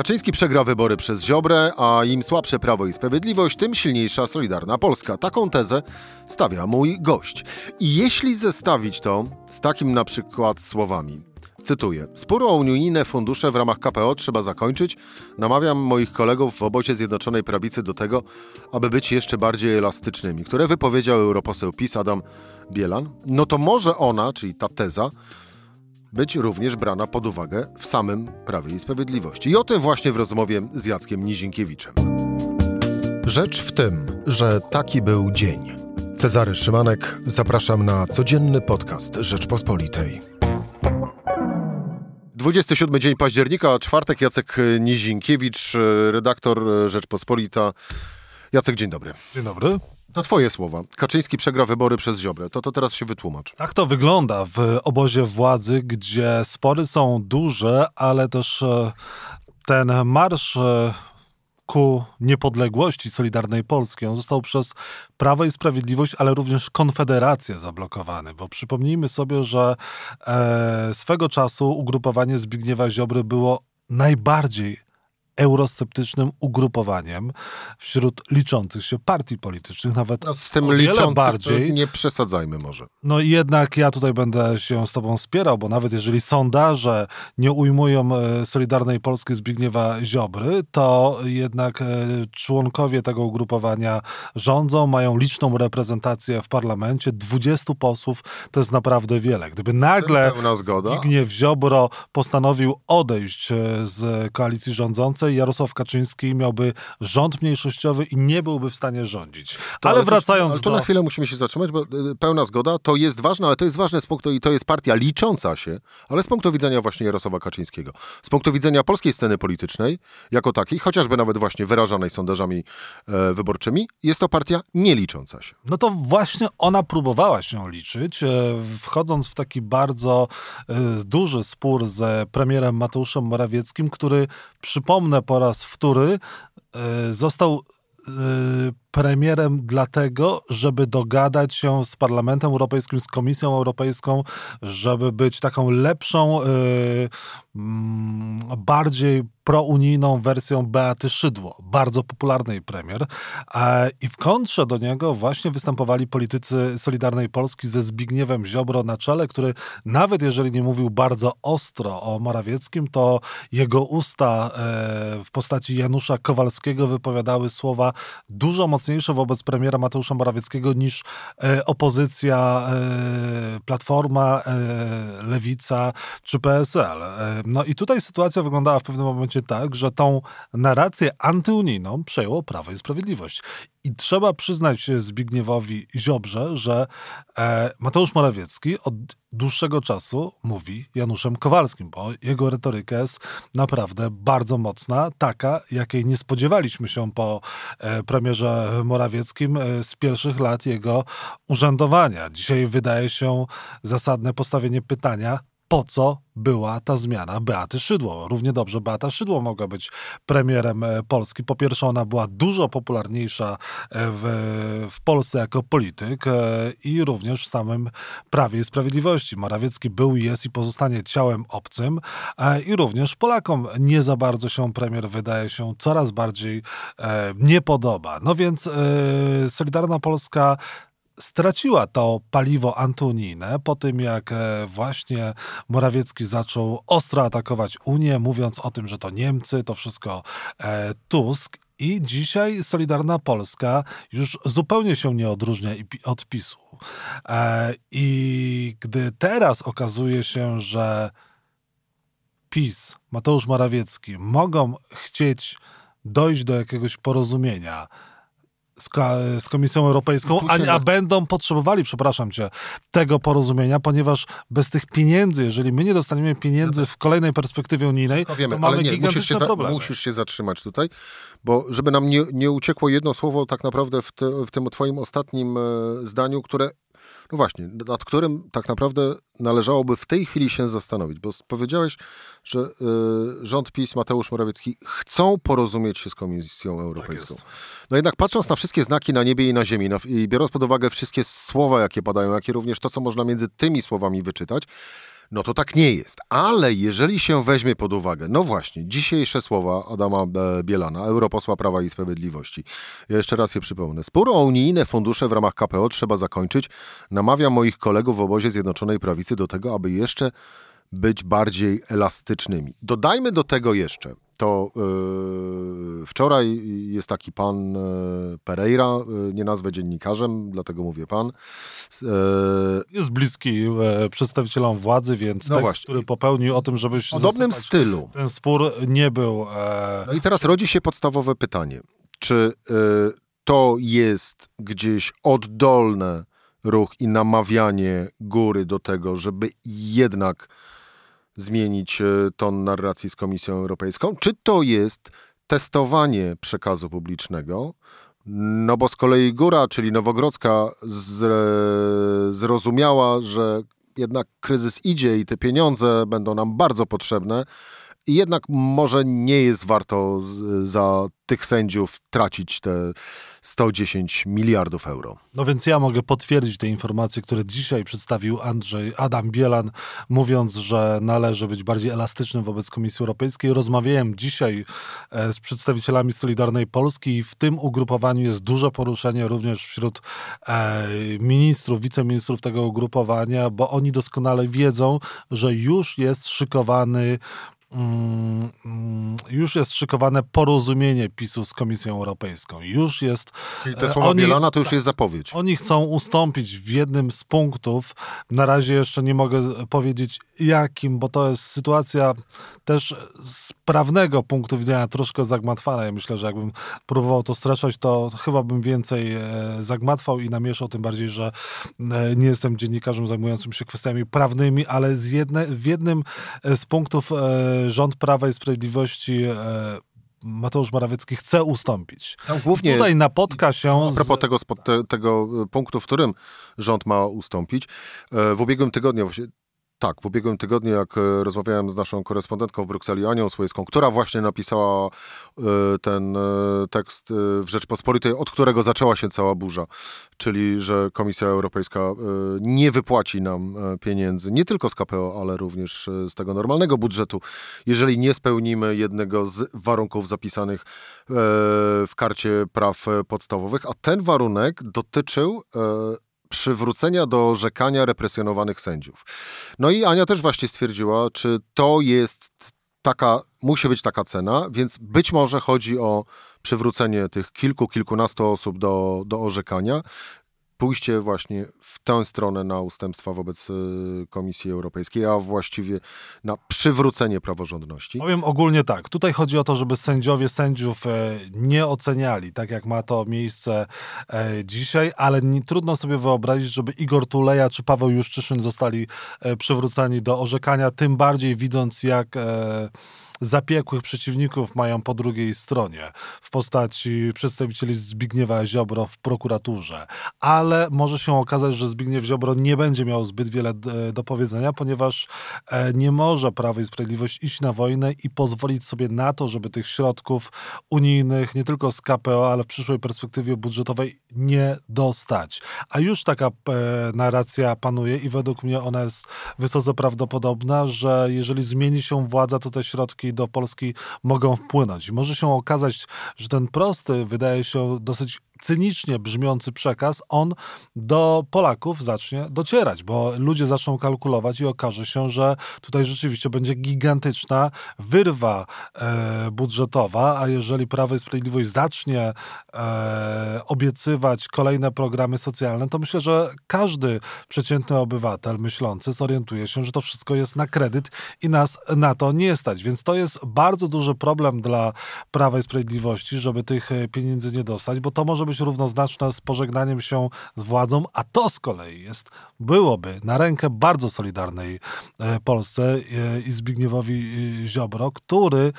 Kaczyński przegra wybory przez Ziobrę, a im słabsze Prawo i Sprawiedliwość, tym silniejsza Solidarna Polska. Taką tezę stawia mój gość. I jeśli zestawić to z takim na przykład słowami, Cytuję. Spór o unijne fundusze w ramach KPO trzeba zakończyć. Namawiam moich kolegów w obozie Zjednoczonej Prawicy do tego, aby być jeszcze bardziej elastycznymi, które wypowiedział europoseł PiS Adam Bielan. No to może ona, czyli ta teza, być również brana pod uwagę w samym Prawie i Sprawiedliwości. I o tym właśnie w rozmowie z Jackiem Nizinkiewiczem. Rzecz w tym, że taki był dzień. Cezary Szymanek, zapraszam na codzienny podcast Rzeczpospolitej. 27 dzień października, czwartek, Jacek Nizinkiewicz, redaktor Rzeczpospolita. Jacek, dzień dobry. Dzień dobry. To twoje słowa. Kaczyński przegra wybory przez Ziobrę. To, to teraz się wytłumacz. Tak to wygląda w obozie władzy, gdzie spory są duże, ale też e, ten marsz e, ku niepodległości Solidarnej Polski. On został przez Prawo i Sprawiedliwość, ale również Konfederację zablokowany, bo przypomnijmy sobie, że e, swego czasu ugrupowanie Zbigniewa Ziobry było najbardziej eurosceptycznym ugrupowaniem wśród liczących się partii politycznych, nawet no z tym liczących bardziej. nie przesadzajmy może. No i jednak ja tutaj będę się z tobą spierał, bo nawet jeżeli sondaże nie ujmują e, Solidarnej Polski Zbigniewa Ziobry, to jednak e, członkowie tego ugrupowania rządzą, mają liczną reprezentację w parlamencie, 20 posłów to jest naprawdę wiele. Gdyby nagle Zbigniew Ziobro postanowił odejść e, z koalicji rządzącej, Jarosław Kaczyński miałby rząd mniejszościowy i nie byłby w stanie rządzić. To, ale, ale wracając ale to do... na chwilę musimy się zatrzymać, bo y, pełna zgoda, to jest ważne, ale to jest ważne z punktu, i to jest partia licząca się, ale z punktu widzenia właśnie Jarosława Kaczyńskiego. Z punktu widzenia polskiej sceny politycznej, jako takiej, chociażby nawet właśnie wyrażanej sondażami e, wyborczymi, jest to partia nie licząca się. No to właśnie ona próbowała się liczyć, e, wchodząc w taki bardzo e, duży spór z premierem Mateuszem Morawieckim, który, przypomnę, po raz wtóry e, został e, premierem dlatego, żeby dogadać się z Parlamentem Europejskim, z Komisją Europejską, żeby być taką lepszą, yy, bardziej prounijną wersją Beaty Szydło, bardzo popularnej premier. I w kontrze do niego właśnie występowali politycy Solidarnej Polski ze Zbigniewem Ziobro na czele, który nawet jeżeli nie mówił bardzo ostro o Morawieckim, to jego usta e, w postaci Janusza Kowalskiego wypowiadały słowa dużo mocniejsze mocniejsze wobec premiera Mateusza Morawieckiego niż e, opozycja e, Platforma, e, Lewica czy PSL. No i tutaj sytuacja wyglądała w pewnym momencie tak, że tą narrację antyunijną przejęło Prawo i Sprawiedliwość. I trzeba przyznać Zbigniewowi Ziobrze, że e, Mateusz Morawiecki od dłuższego czasu mówi Januszem Kowalskim, bo jego retoryka jest naprawdę bardzo mocna, taka, jakiej nie spodziewaliśmy się po e, premierze Morawieckim e, z pierwszych lat jego urzędowania. Dzisiaj wydaje się zasadne postawienie pytania, po co była ta zmiana Beaty Szydło. Równie dobrze Beata Szydło mogła być premierem e, Polski. Po pierwsze, ona była dużo popularniejsza e, w, w Polsce jako polityk e, i również w samym Prawie i Sprawiedliwości. Morawiecki był, jest i pozostanie ciałem obcym i również Polakom nie za bardzo się premier wydaje się coraz bardziej nie podoba. No więc Solidarna Polska straciła to paliwo antunijne po tym, jak e, właśnie Morawiecki zaczął ostro atakować Unię, mówiąc o tym, że to Niemcy, to wszystko e, Tusk. I dzisiaj Solidarna Polska już zupełnie się nie odróżnia od PiSu. E, I gdy teraz okazuje się, że PiS, Mateusz Morawiecki mogą chcieć dojść do jakiegoś porozumienia, z, z Komisją Europejską, a, a, będą potrzebowali, przepraszam cię, tego porozumienia, ponieważ bez tych pieniędzy, jeżeli my nie dostaniemy pieniędzy w kolejnej perspektywie unijnej, wiemy, to mamy ale nie, musisz się, za, musisz się zatrzymać tutaj, bo żeby nam nie, nie uciekło jedno słowo tak naprawdę w, te, w tym twoim ostatnim e, zdaniu, które no właśnie, nad którym tak naprawdę należałoby w tej chwili się zastanowić, bo powiedziałeś, że y, rząd PiS, Mateusz Morawiecki chcą porozumieć się z Komisją Europejską. Tak no jednak patrząc na wszystkie znaki na niebie i na ziemi na, i biorąc pod uwagę wszystkie słowa, jakie padają, jak i również to, co można między tymi słowami wyczytać, no to tak nie jest. Ale jeżeli się weźmie pod uwagę, no właśnie, dzisiejsze słowa Adama Bielana, europosła Prawa i Sprawiedliwości. Ja jeszcze raz je przypomnę. Spór o unijne fundusze w ramach KPO trzeba zakończyć. Namawiam moich kolegów w obozie Zjednoczonej Prawicy do tego, aby jeszcze być bardziej elastycznymi. Dodajmy do tego jeszcze, to yy, wczoraj jest taki pan yy, Pereira, yy, nie nazwę dziennikarzem, dlatego mówię pan. jest bliski przedstawicielom władzy, więc no tekst, właśnie. który popełnił o tym, żeby W podobnym stylu. Ten spór nie był... No i teraz rodzi się podstawowe pytanie. Czy to jest gdzieś oddolne ruch i namawianie góry do tego, żeby jednak zmienić e, ton narracji z Komisją Europejską? Czy to jest testowanie przekazu publicznego? No bo z kolei Góra, czyli Nowogrodzka, zrozumiała, że jednak kryzys idzie i te pieniądze będą nam bardzo potrzebne. Jednak może nie jest warto za tych sędziów tracić te 110 miliardów euro. No więc ja mogę potwierdzić te informacje, które dzisiaj przedstawił Andrzej Adam Bielan, mówiąc, że należy być bardziej elastycznym wobec Komisji Europejskiej. Rozmawiałem dzisiaj e, z przedstawicielami Solidarnej Polski i w tym ugrupowaniu jest duże poruszenie również wśród e, ministrów, wiceministrów tego ugrupowania, bo oni doskonale wiedzą, że już jest szykowany 嗯 już jest szykowane porozumienie PiSu z Komisją Europejską. Już jest. Czyli te słowa oni, Bielana to już jest zapowiedź. Oni chcą ustąpić w jednym z punktów. Na razie jeszcze nie mogę powiedzieć jakim, bo to jest sytuacja też z prawnego punktu widzenia troszkę zagmatwana. Ja myślę, że jakbym próbował to streszczać, to chyba bym więcej e, zagmatwał i namieszał, tym bardziej, że e, nie jestem dziennikarzem zajmującym się kwestiami prawnymi, ale z jedne, w jednym z punktów rząd Prawa i Sprawiedliwości e, Mateusz Morawiecki chce ustąpić. głównie, Tutaj napotka się... A propos z... tego, te, tego punktu, w którym rząd ma ustąpić, e, w ubiegłym tygodniu, tak, w ubiegłym tygodniu, jak e, rozmawiałem z naszą korespondentką w Brukseli, Anią Słojską, która właśnie napisała e, ten e, tekst w Rzeczpospolitej, od którego zaczęła się cała burza, czyli że Komisja Europejska nie wypłaci nam pieniędzy, nie tylko z KPO, ale również z tego normalnego budżetu, jeżeli nie spełnimy jednego z warunków zapisanych w karcie praw podstawowych, a ten warunek dotyczył przywrócenia do orzekania represjonowanych sędziów. No i Ania też właśnie stwierdziła, czy to jest taka, musi być taka cena, więc być może chodzi o przywrócenie tych kilku, kilkunastu osób do, do orzekania, pójście właśnie w tę stronę na ustępstwa wobec y, Komisji Europejskiej, a właściwie na przywrócenie praworządności? Powiem ogólnie tak. Tutaj chodzi o to, żeby sędziowie sędziów e, nie oceniali, tak jak ma to miejsce e, dzisiaj, ale nie, trudno sobie wyobrazić, żeby Igor Tuleja czy Paweł Juszczyszyn zostali e, przywróceni do orzekania, tym bardziej widząc jak zapiekłych przeciwników mają po drugiej stronie w postaci przedstawicieli Zbigniewa Ziobro w prokuraturze. Ale może się okazać, że Zbigniew Ziobro nie będzie miał zbyt wiele do powiedzenia, ponieważ e, nie może Prawo i Sprawiedliwość iść na wojnę i pozwolić sobie na to, żeby tych środków unijnych, nie tylko z KPO, ale w przyszłej perspektywie budżetowej nie dostać. A już taka e, narracja panuje i według mnie ona jest wysoce prawdopodobna, że jeżeli zmieni się władza, to te środki do Polski mogą wpłynąć. Może się okazać, że ten prosty, wydaje się dosyć cynicznie brzmiący przekaz, on do Polaków zacznie docierać, bo ludzie zaczną kalkulować i okaże się, że tutaj rzeczywiście będzie gigantyczna wyrwa e, budżetowa, a jeżeli Prawo i Sprawiedliwość zacznie e, obiecywać kolejne programy socjalne, to myślę, że każdy przeciętny obywatel myślący zorientuje się, że to wszystko jest na kredyt i nas na to nie stać. Więc to jest bardzo duży problem dla Prawa i Sprawiedliwości, żeby tych pieniędzy nie dostać, bo to może być równoznaczne z pożegnaniem się z władzą, a to z kolei jest, byłoby na rękę bardzo solidarnej e, Polsce e, i Zbigniewowi e, Ziobro, który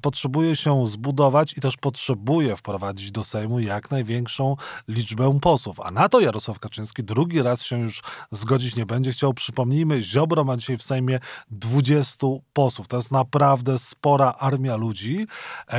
potrzebuje się zbudować i też potrzebuje wprowadzić do Sejmu jak największą liczbę posłów. A na to Jarosław Kaczyński drugi raz się już zgodzić nie będzie chciał. Przypomnijmy, Ziobro ma dzisiaj w Sejmie 20 posłów. To jest naprawdę spora armia ludzi,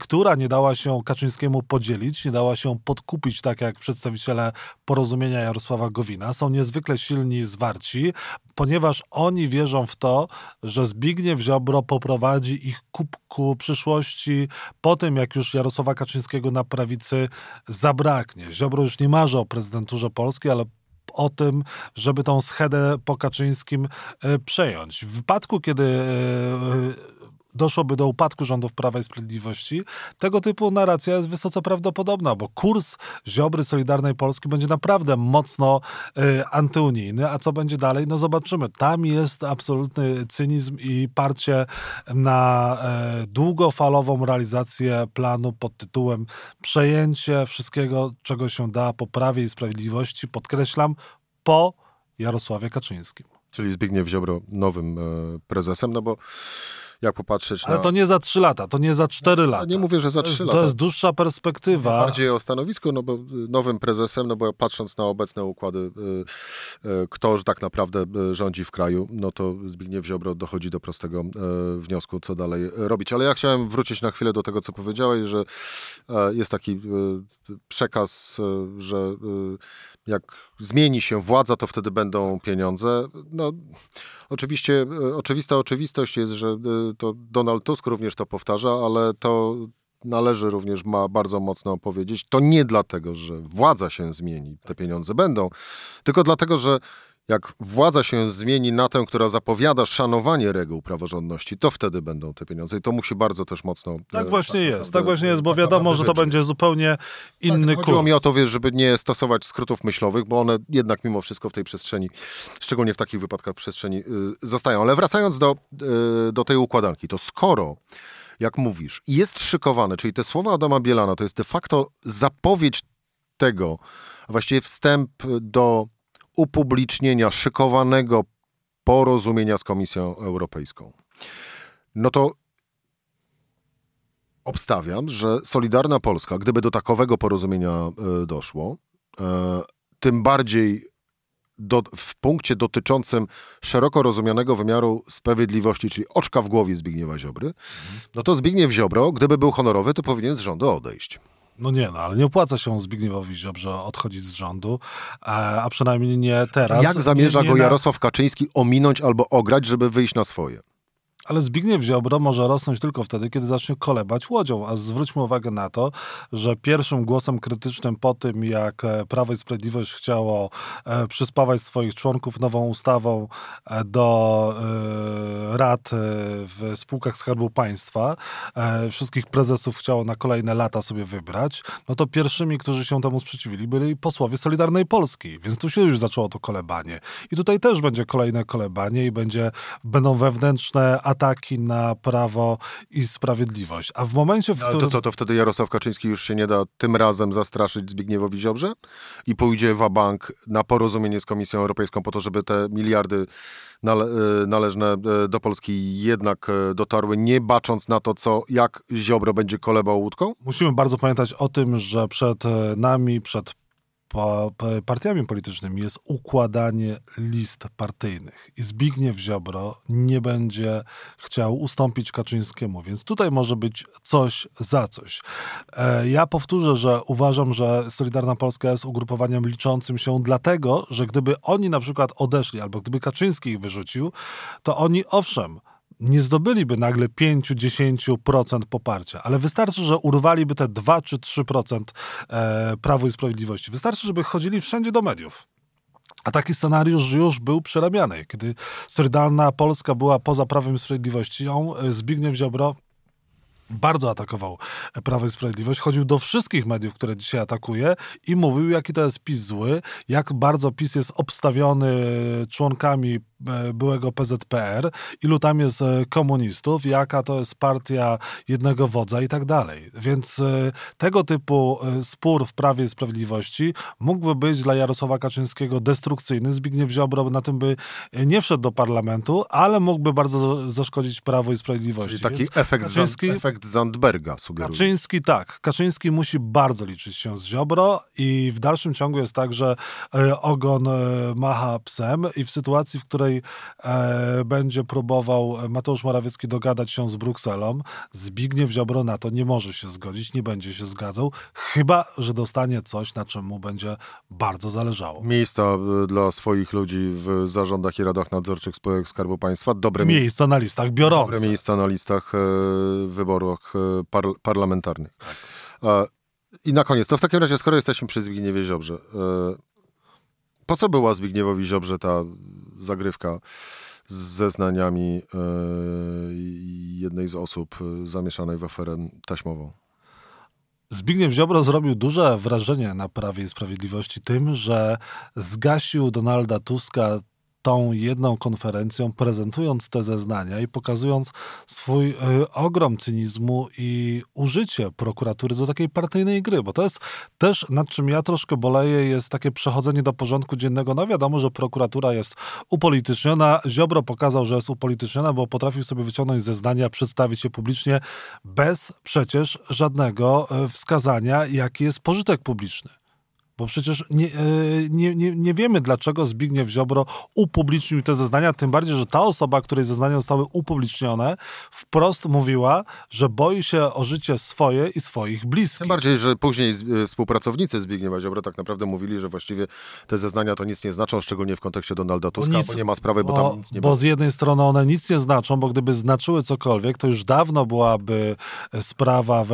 która nie dała się Kaczyńskiemu podzielić, nie dała się podkupić kupić tak jak przedstawiciele porozumienia Jarosława Gowina. Są niezwykle silni i zwarci, ponieważ oni wierzą w to, że Zbigniew Ziobro poprowadzi ich ku, przyszłości po tym, jak już Jarosława Kaczyńskiego na prawicy zabraknie. Ziobro już nie marzy o prezydenturze Polski, ale o tym, żeby tą schedę po Kaczyńskim e, przejąć. W wypadku, kiedy e, doszłoby do upadku rządów Prawa i Sprawiedliwości, tego typu narracja jest wysoce prawdopodobna, bo kurs Ziobry Solidarnej Polski będzie naprawdę mocno y, antyunijny, a co będzie dalej, no zobaczymy. Tam jest absolutny cynizm i parcie na y, długofalową realizację planu pod tytułem przejęcie wszystkiego, czego się da po Prawie i Sprawiedliwości, podkreślam, po Jarosławie Kaczyńskim. Czyli Zbigniew Ziobro nowym y, prezesem, no bo jak popatrzeć Ale na... to nie za trzy lata, to nie za cztery lata. Nie mówię, że za trzy lata. To jest dłuższa perspektywa. Bardziej o stanowisku, no bo y, nowym prezesem, no bo patrząc na obecne układy, y, y, kto tak naprawdę rządzi w kraju, no to Zbigniew Ziobro dochodzi do prostego wniosku, co dalej robić. Ale ja chciałem wrócić na chwilę do tego, co powiedziałeś, że jest taki przekaz, że jak zmieni się władza, to wtedy będą pieniądze. No, oczywiście, e, oczywista oczywistość jest, że e, to Donald Tusk również to powtarza, ale to należy również ma bardzo mocno powiedzieć. To nie dlatego, że władza się zmieni, te pieniądze będą, tylko dlatego, że jak władza się zmieni na tę, która zapowiada szanowanie reguł praworządności, to wtedy będą te pieniądze i to musi bardzo też mocno... Tak e, właśnie jest, tak właśnie jest, bo wiadomo, że to będzie zupełnie inny tak, kurs. Chodziło mi o to, wiesz, żeby nie stosować skrótów myślowych, bo one jednak mimo wszystko w tej przestrzeni, szczególnie w takich wypadkach przestrzeni y, zostają. Ale wracając do, y, do tej układanki, to skoro jak mówisz, jest szykowane, czyli te słowa Adama Bielana to jest de facto zapowiedź tego, właściwie wstęp do upublicznienia szykowanego porozumienia z Komisją Europejską, no to obstawiam, że Solidarna Polska, gdyby do takowego porozumienia e, doszło, e, tym bardziej do, w punkcie dotyczącym szeroko rozumianego wymiaru sprawiedliwości, czyli oczka w głowie Zbigniewa Ziobry, no to Zbigniew Ziobro, gdyby był honorowy, to powinien z rządu odejść. No nie, no ale nie opłaca się Zbigniewowi Ziobrze odchodzić z rządu, a, a przynajmniej nie teraz. Jak zamierza nie, nie go Jarosław Kaczyński ominąć albo ograć, żeby wyjść na swoje? Ale Zbigniew Ziobro może rosnąć tylko wtedy, kiedy zacznie kolebać łodzią. A zwróćmy uwagę na to, że pierwszym głosem krytycznym po tym, jak e, Prawo i Sprawiedliwość chciało e, przyspawać swoich członków nową ustawą e, do rad w spółkach Skarbu Państwa, wszystkich prezesów chciało na kolejne lata sobie wybrać, no to pierwszymi, którzy się temu sprzeciwili, byli posłowie Solidarnej Polski. Więc tu się już zaczęło to kolebanie. I tutaj też będzie kolejne kolebanie i będzie, będą wewnętrzne ataki na prawo i sprawiedliwość. A w momencie, w którym... Ale to co, to wtedy Jarosław Kaczyński już się nie da tym razem zastraszyć Zbigniewowi Ziobrze i pójdzie w bank na porozumienie z Komisją Europejską po to, żeby te miliardy nale e, należne e, do Polski jednak e, dotarły, nie bacząc na to, co, jak Ziobro będzie kolebał łódką? Musimy bardzo pamiętać o tym, że przed nami, przed partiami politycznymi jest układanie list partyjnych. I Zbigniew Ziobro nie będzie chciał ustąpić Kaczyńskiemu, więc tutaj może być coś za coś. E, ja powtórzę, że uważam, że Solidarna Polska jest ugrupowaniem liczącym się dlatego, że gdyby oni na przykład odeszli, albo gdyby Kaczyński ich wyrzucił, to oni owszem, nie zdobyliby nagle 5-10% poparcia, ale wystarczy, że urwaliby te 2 czy 3% e, Prawo i Sprawiedliwości. Wystarczy, żeby chodzili wszędzie do mediów. A taki scenariusz już był przerabiany. Kiedy Solidarna Polska była poza Prawem i Sprawiedliwością, e, Zbigniew Ziobro bardzo atakował Prawo i Sprawiedliwość, chodził do wszystkich mediów, które dzisiaj atakuje i mówił, jaki to jest PiS zły, jak bardzo PiS jest obstawiony członkami e, byłego PZPR, ilu tam jest e, komunistów, jaka to jest partia jednego wodza i tak dalej. Więc e, tego typu spór w Prawie i Sprawiedliwości mógłby być dla Jarosława Kaczyńskiego destrukcyjny. Zbigniew Ziobro na tym by nie wszedł do parlamentu, ale mógłby bardzo zaszkodzić Prawo i Sprawiedliwości. Czyli taki efekt, Kaczyński, efekt efekt Zandberga sugeruje. Kaczyński tak. Kaczyński musi bardzo liczyć się z Ziobro i w dalszym ciągu jest tak, że e, ogon e, macha psem i w sytuacji, w której e, będzie próbował Mateusz Morawiecki dogadać się z Brukselą, Zbigniew Ziobro na to nie może się zgodzić, nie będzie się zgadzał, chyba, że dostanie coś, na czym mu będzie bardzo zależało. Miejsca dla swoich ludzi w zarządach i radach nadzorczych spółek Skarbu Państwa, dobre miejsca na listach biorące. Dobre miejsca na listach e, wyborach e, par, parlamentarnych. Tak. I na koniec, to w takim razie, skoro jesteśmy przy Zbigniewie Ziobrze, e, po co była Zbigniewowi Ziobrze ta zagrywka z zeznaniami e, jednej z osób zamieszanej w aferę taśmową? Zbigniew Ziobro zrobił duże wrażenie na Prawie i Sprawiedliwości tym, że zgasił Donalda Tuska tą jedną konferencją, prezentując te zeznania i pokazując swój y, ogrom cynizmu i użycie prokuratury do takiej partyjnej gry, bo to jest też, nad czym ja troszkę boleję, jest takie przechodzenie do porządku dziennego. No wiadomo, że prokuratura jest upolityczniona. Ziobro pokazał, że jest upolityczniona, bo potrafił sobie wyciągnąć zeznania, przedstawić je publicznie bez przecież żadnego y, wskazania, jaki jest pożytek publiczny. Bo przecież nie, e, nie, nie, nie wiemy, dlaczego Zbigniew Ziobro upublicznił te zeznania, tym bardziej, że ta osoba, której zeznania zostały upublicznione, wprost mówiła, że boi się o życie swoje i swoich bliskich. Tym bardziej, że później e, współpracownicy Zbigniewa Ziobro tak naprawdę mówili, że właściwie te zeznania to nic nie znaczą, szczególnie w kontekście Donalda Tuska, bo, nic, bo nie ma sprawy, bo, tam nic nie Bo było. z jednej strony one nic nie znaczą, bo gdyby znaczyły cokolwiek, to już dawno byłaby sprawa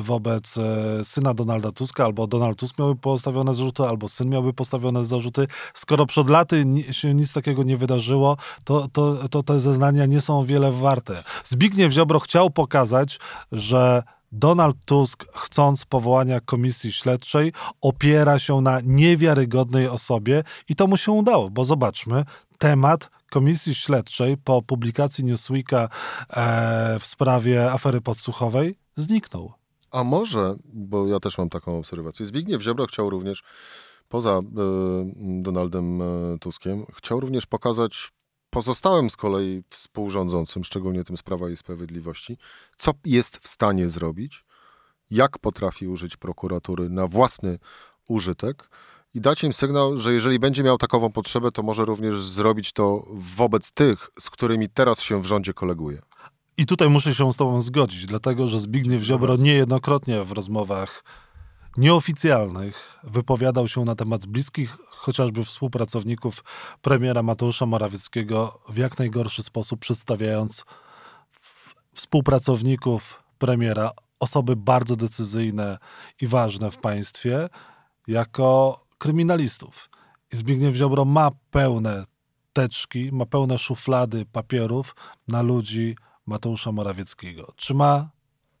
wobec e, syna Donalda Tuska, albo Donald Tusk miałby postawić postawione zarzuty, albo syn miałby postawione zarzuty. Skoro przed laty się nic takiego nie wydarzyło, to, to, to te zeznania nie są wiele warte. Zbigniew Ziobro chciał pokazać, że Donald Tusk, chcąc powołania komisji śledczej, opiera się na niewiarygodnej osobie i to mu się udało, bo zobaczmy, temat komisji śledczej po publikacji Newsweeka e, w sprawie afery podsłuchowej zniknął. A może, bo ja też mam taką obserwację, Zbigniew Ziobro chciał również, poza y, Donaldem y, Tuskiem, chciał również pokazać pozostałym z kolei współrządzącym, szczególnie tym Sprawa i Sprawiedliwości, co jest w stanie zrobić, jak potrafi użyć prokuratury na własny użytek i dać im sygnał, że jeżeli będzie miał takową potrzebę, to może również zrobić to wobec tych, z którymi teraz się w rządzie koleguje. I tutaj muszę się z Tobą zgodzić, dlatego że Zbigniew Ziobro niejednokrotnie w rozmowach nieoficjalnych wypowiadał się na temat bliskich chociażby współpracowników premiera Mateusza Morawieckiego w jak najgorszy sposób, przedstawiając współpracowników premiera, osoby bardzo decyzyjne i ważne w państwie, jako kryminalistów. I Zbigniew Ziobro ma pełne teczki, ma pełne szuflady papierów na ludzi Mateusza Morawieckiego? Czy ma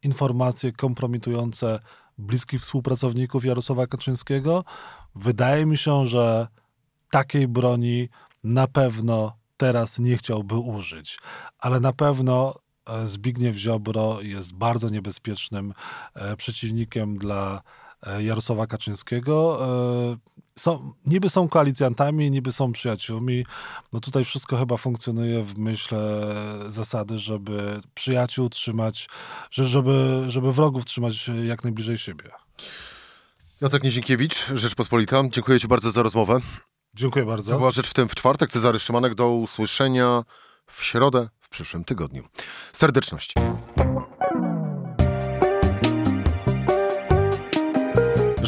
informacje kompromitujące bliskich współpracowników Jarosława Kaczyńskiego? Wydaje mi się, że takiej broni na pewno teraz nie chciałby użyć, ale na pewno e, Zbigniew Ziobro jest bardzo niebezpiecznym e, przeciwnikiem dla e, Jarosława Kaczyńskiego są, niby są koalicjantami, niby są przyjaciółmi. No tutaj wszystko chyba funkcjonuje w myśl zasady, żeby przyjaciół trzymać, żeby, żeby wrogów trzymać jak najbliżej siebie. Jacek Nizinkiewicz, Rzeczpospolita. Dziękuję Ci bardzo za rozmowę. Dziękuję bardzo. To była Rzecz w tym w czwartek. Cezary Szymanek. Do usłyszenia w środę w przyszłym tygodniu. Serdeczności.